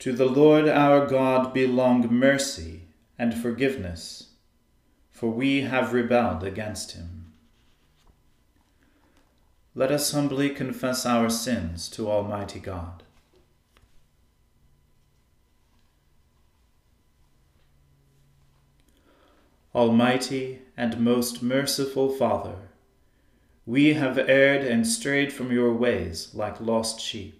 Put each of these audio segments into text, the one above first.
To the Lord our God belong mercy and forgiveness, for we have rebelled against him. Let us humbly confess our sins to Almighty God. Almighty and most merciful Father, we have erred and strayed from your ways like lost sheep.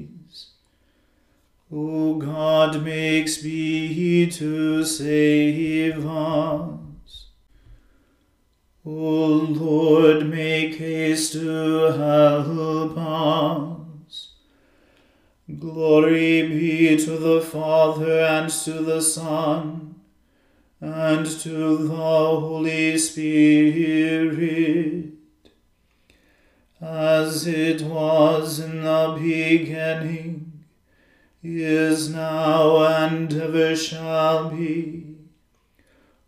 God, make speed to save us. O Lord, make haste to help us. Glory be to the Father and to the Son and to the Holy Spirit, as it was in the beginning is now and ever shall be,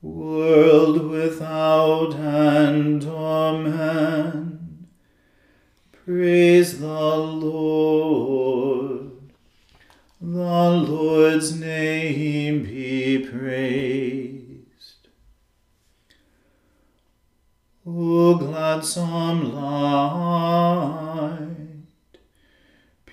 world without end. Amen. Praise the Lord. The Lord's name be praised. O gladsome light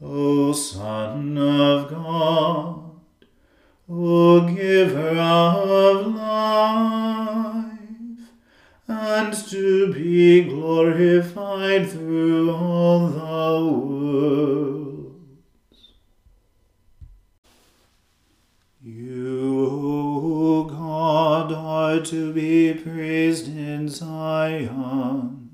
O Son of God, O Giver of life, and to be glorified through all the worlds. You, O God, are to be praised in Zion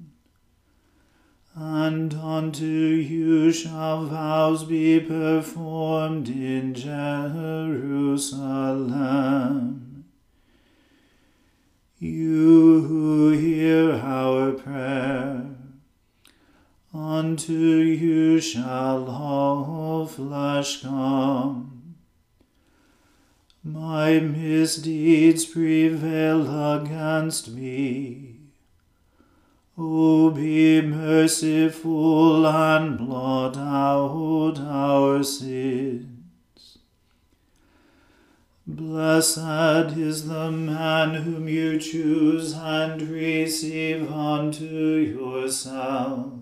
and unto you shall vows be performed in Jerusalem. You who hear our prayer, unto you shall all flesh come. My misdeeds prevail against me O be merciful and blot out our sins. Blessed is the man whom you choose and receive unto yourself.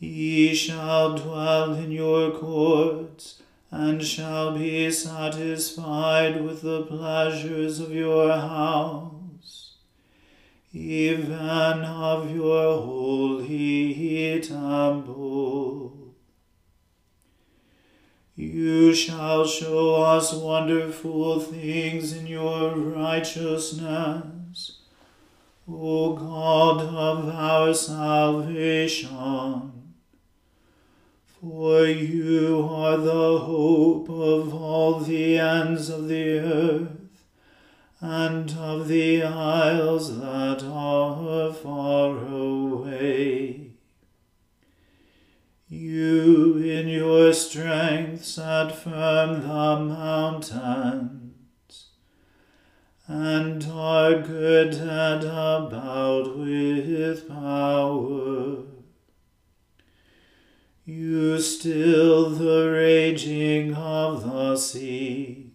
He shall dwell in your courts, and shall be satisfied with the pleasures of your house, even of your holy temple. You shall show us wonderful things in your righteousness, O God of our salvation. For you are the hope of all the ends of the earth, and of the isles that are far away. You in your strength set firm the mountains, and are girded about with power. You still the raging of the seas,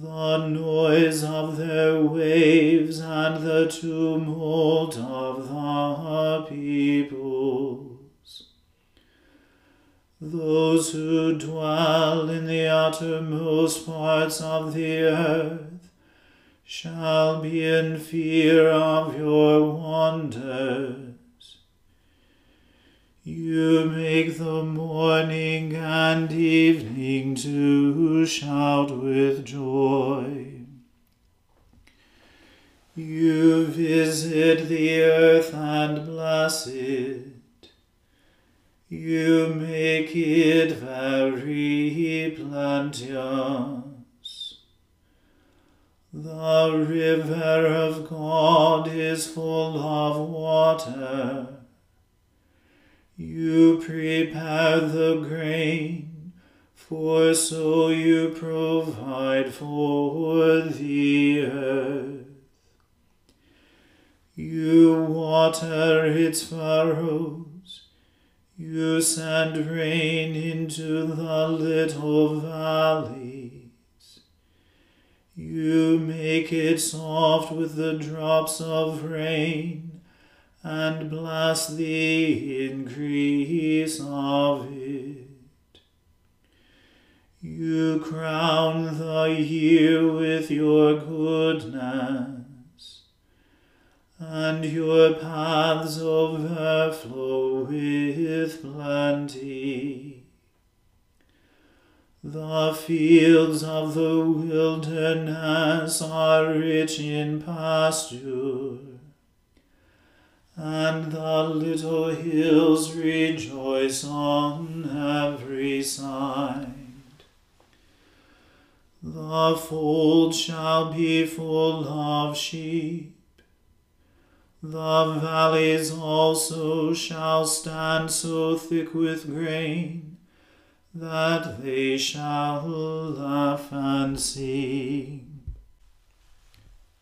the noise of their waves and the tumult of the peoples. Those who dwell in the uttermost parts of the earth shall be in fear of your wonders. You make the morning and evening to shout with joy. You visit the earth and bless it. You make it very plenteous. The river of God is full of water. You prepare the grain, for so you provide for the earth. You water its furrows you send rain into the little valleys. You make it soft with the drops of rain, and bless the increase of it. You crown the year with your goodness and your paths overflow with plenty. The fields of the wilderness are rich in pasture, and the little hills rejoice on every side. The fold shall be full of sheep the valleys also shall stand so thick with grain that they shall laugh and sing.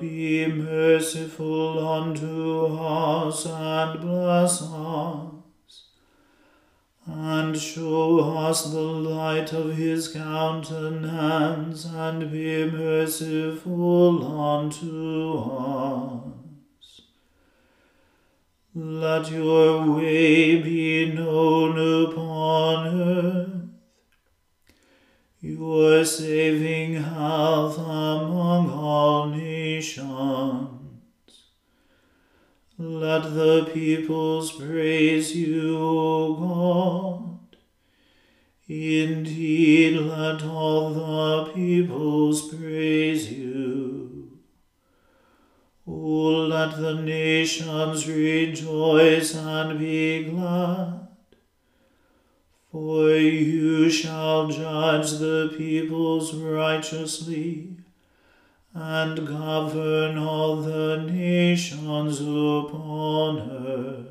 Be merciful unto us and bless us and show us the light of his countenance, and be merciful unto us. Let your way be known upon earth, your saving health nations. Let the peoples praise you, O God. Indeed, let all the peoples praise you. O let the nations rejoice and be glad. For you shall judge the peoples righteously, and govern all the nations upon earth.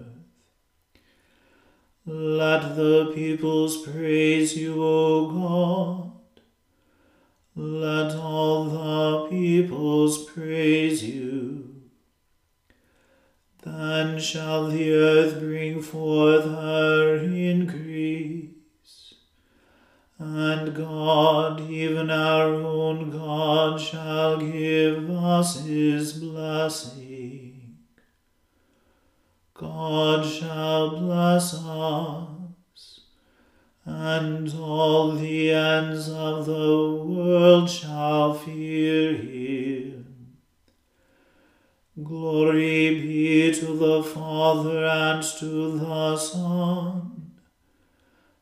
Let the peoples praise you, O God. Let all the peoples praise you. Then shall the earth bring forth her increase. God, even our own God, shall give us his blessing. God shall bless us, and all the ends of the world shall fear him. Glory be to the Father and to the Son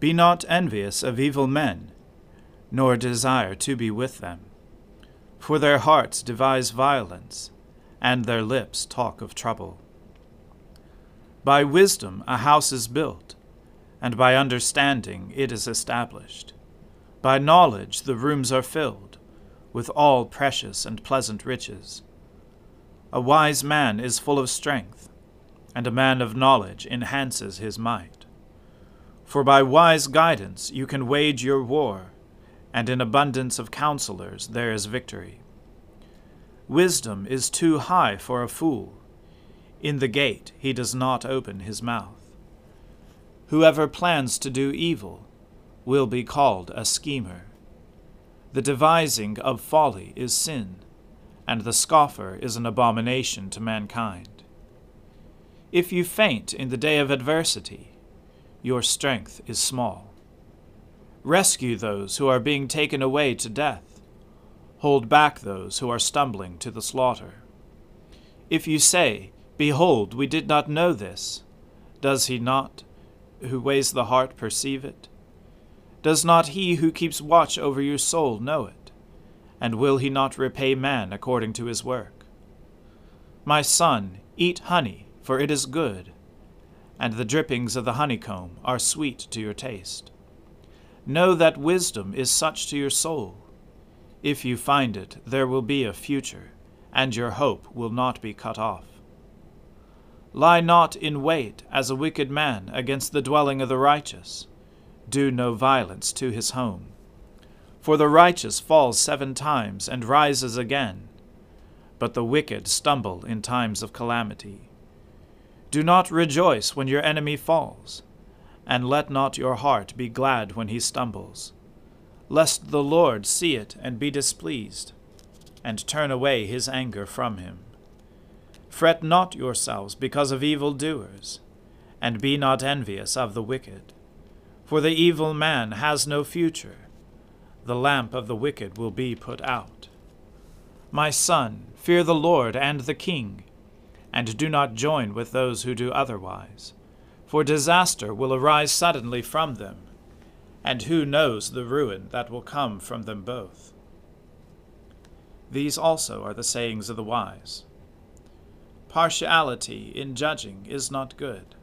Be not envious of evil men, nor desire to be with them. For their hearts devise violence, and their lips talk of trouble. By wisdom a house is built, and by understanding it is established. By knowledge the rooms are filled, with all precious and pleasant riches. A wise man is full of strength and a man of knowledge enhances his might. For by wise guidance you can wage your war, and in abundance of counselors there is victory. Wisdom is too high for a fool. In the gate he does not open his mouth. Whoever plans to do evil will be called a schemer. The devising of folly is sin, and the scoffer is an abomination to mankind. If you faint in the day of adversity, your strength is small. Rescue those who are being taken away to death. Hold back those who are stumbling to the slaughter. If you say, Behold, we did not know this, does he not, who weighs the heart, perceive it? Does not he who keeps watch over your soul know it? And will he not repay man according to his work? My son, eat honey for it is good, and the drippings of the honeycomb are sweet to your taste. Know that wisdom is such to your soul. If you find it, there will be a future, and your hope will not be cut off. Lie not in wait as a wicked man against the dwelling of the righteous. Do no violence to his home. For the righteous falls seven times and rises again, but the wicked stumble in times of calamity. Do not rejoice when your enemy falls, and let not your heart be glad when he stumbles, lest the Lord see it and be displeased, and turn away his anger from him. Fret not yourselves because of evil doers, and be not envious of the wicked. For the evil man has no future, the lamp of the wicked will be put out. My son, fear the Lord and the king and do not join with those who do otherwise. For disaster will arise suddenly from them, and who knows the ruin that will come from them both? These also are the sayings of the wise. Partiality in judging is not good.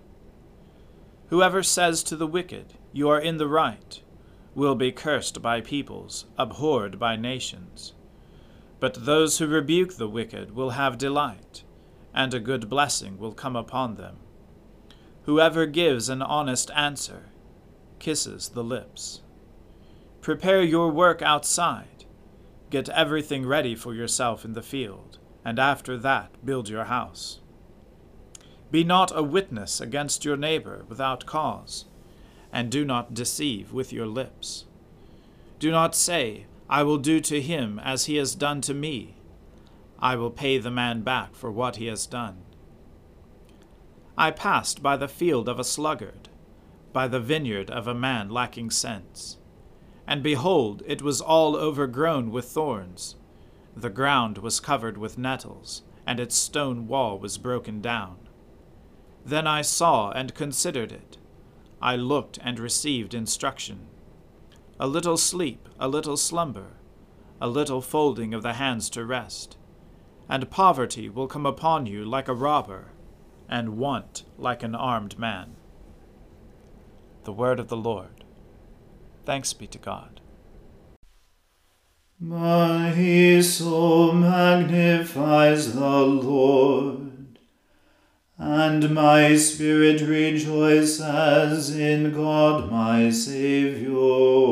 Whoever says to the wicked, You are in the right, will be cursed by peoples, abhorred by nations. But those who rebuke the wicked will have delight and a good blessing will come upon them. Whoever gives an honest answer kisses the lips. Prepare your work outside. Get everything ready for yourself in the field, and after that build your house. Be not a witness against your neighbor without cause, and do not deceive with your lips. Do not say, I will do to him as he has done to me I will pay the man back for what he has done. I passed by the field of a sluggard, by the vineyard of a man lacking sense. And behold, it was all overgrown with thorns. The ground was covered with nettles, and its stone wall was broken down. Then I saw and considered it. I looked and received instruction. A little sleep, a little slumber, a little folding of the hands to rest. And poverty will come upon you like a robber, and want like an armed man. The word of the Lord. Thanks be to God. My soul magnifies the Lord, and my spirit rejoices in God my Saviour.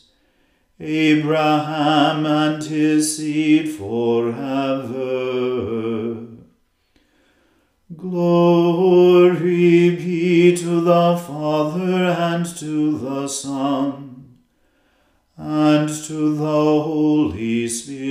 Abraham and his seed forever. Glory be to the Father and to the Son and to the Holy Spirit,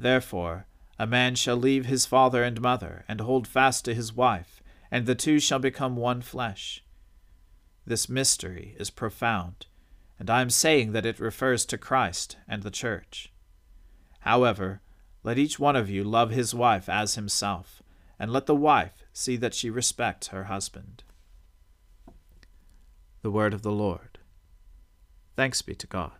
Therefore, a man shall leave his father and mother, and hold fast to his wife, and the two shall become one flesh. This mystery is profound, and I am saying that it refers to Christ and the Church. However, let each one of you love his wife as himself, and let the wife see that she respects her husband. The Word of the Lord. Thanks be to God.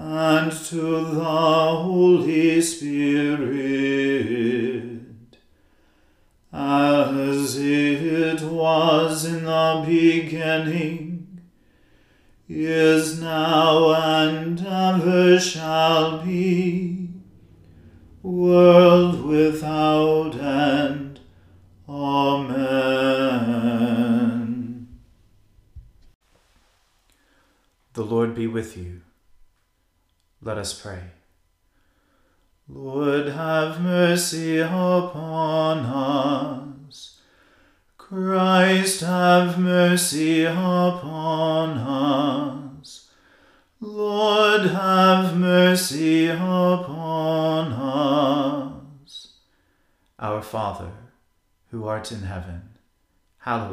and to the Holy Spirit, as it was in the beginning,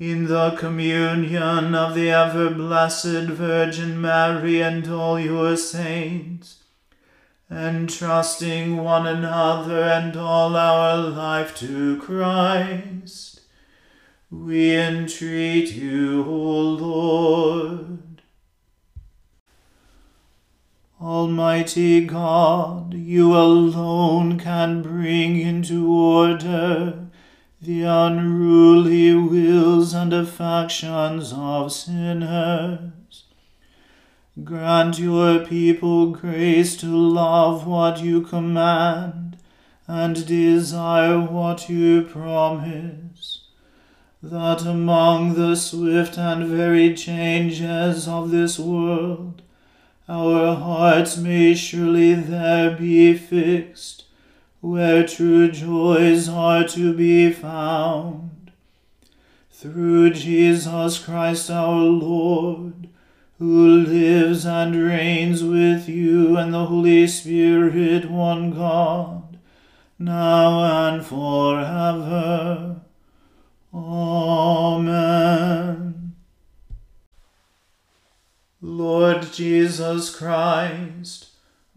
in the communion of the ever blessed Virgin Mary and all your saints, entrusting one another and all our life to Christ, we entreat you, O Lord. Almighty God, you alone can bring into order the unruly wills and affections of sinners. Grant your people grace to love what you command and desire what you promise, that among the swift and varied changes of this world our hearts may surely there be fixed, where true joys are to be found. Through Jesus Christ our Lord, who lives and reigns with you and the Holy Spirit, one God, now and forever. Amen. Lord Jesus Christ,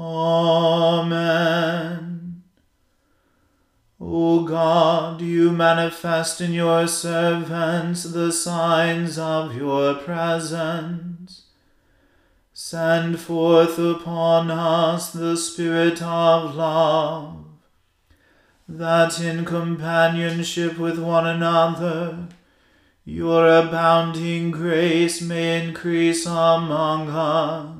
Amen. O God, you manifest in your servants the signs of your presence. Send forth upon us the Spirit of love that in companionship with one another your abounding grace may increase among us.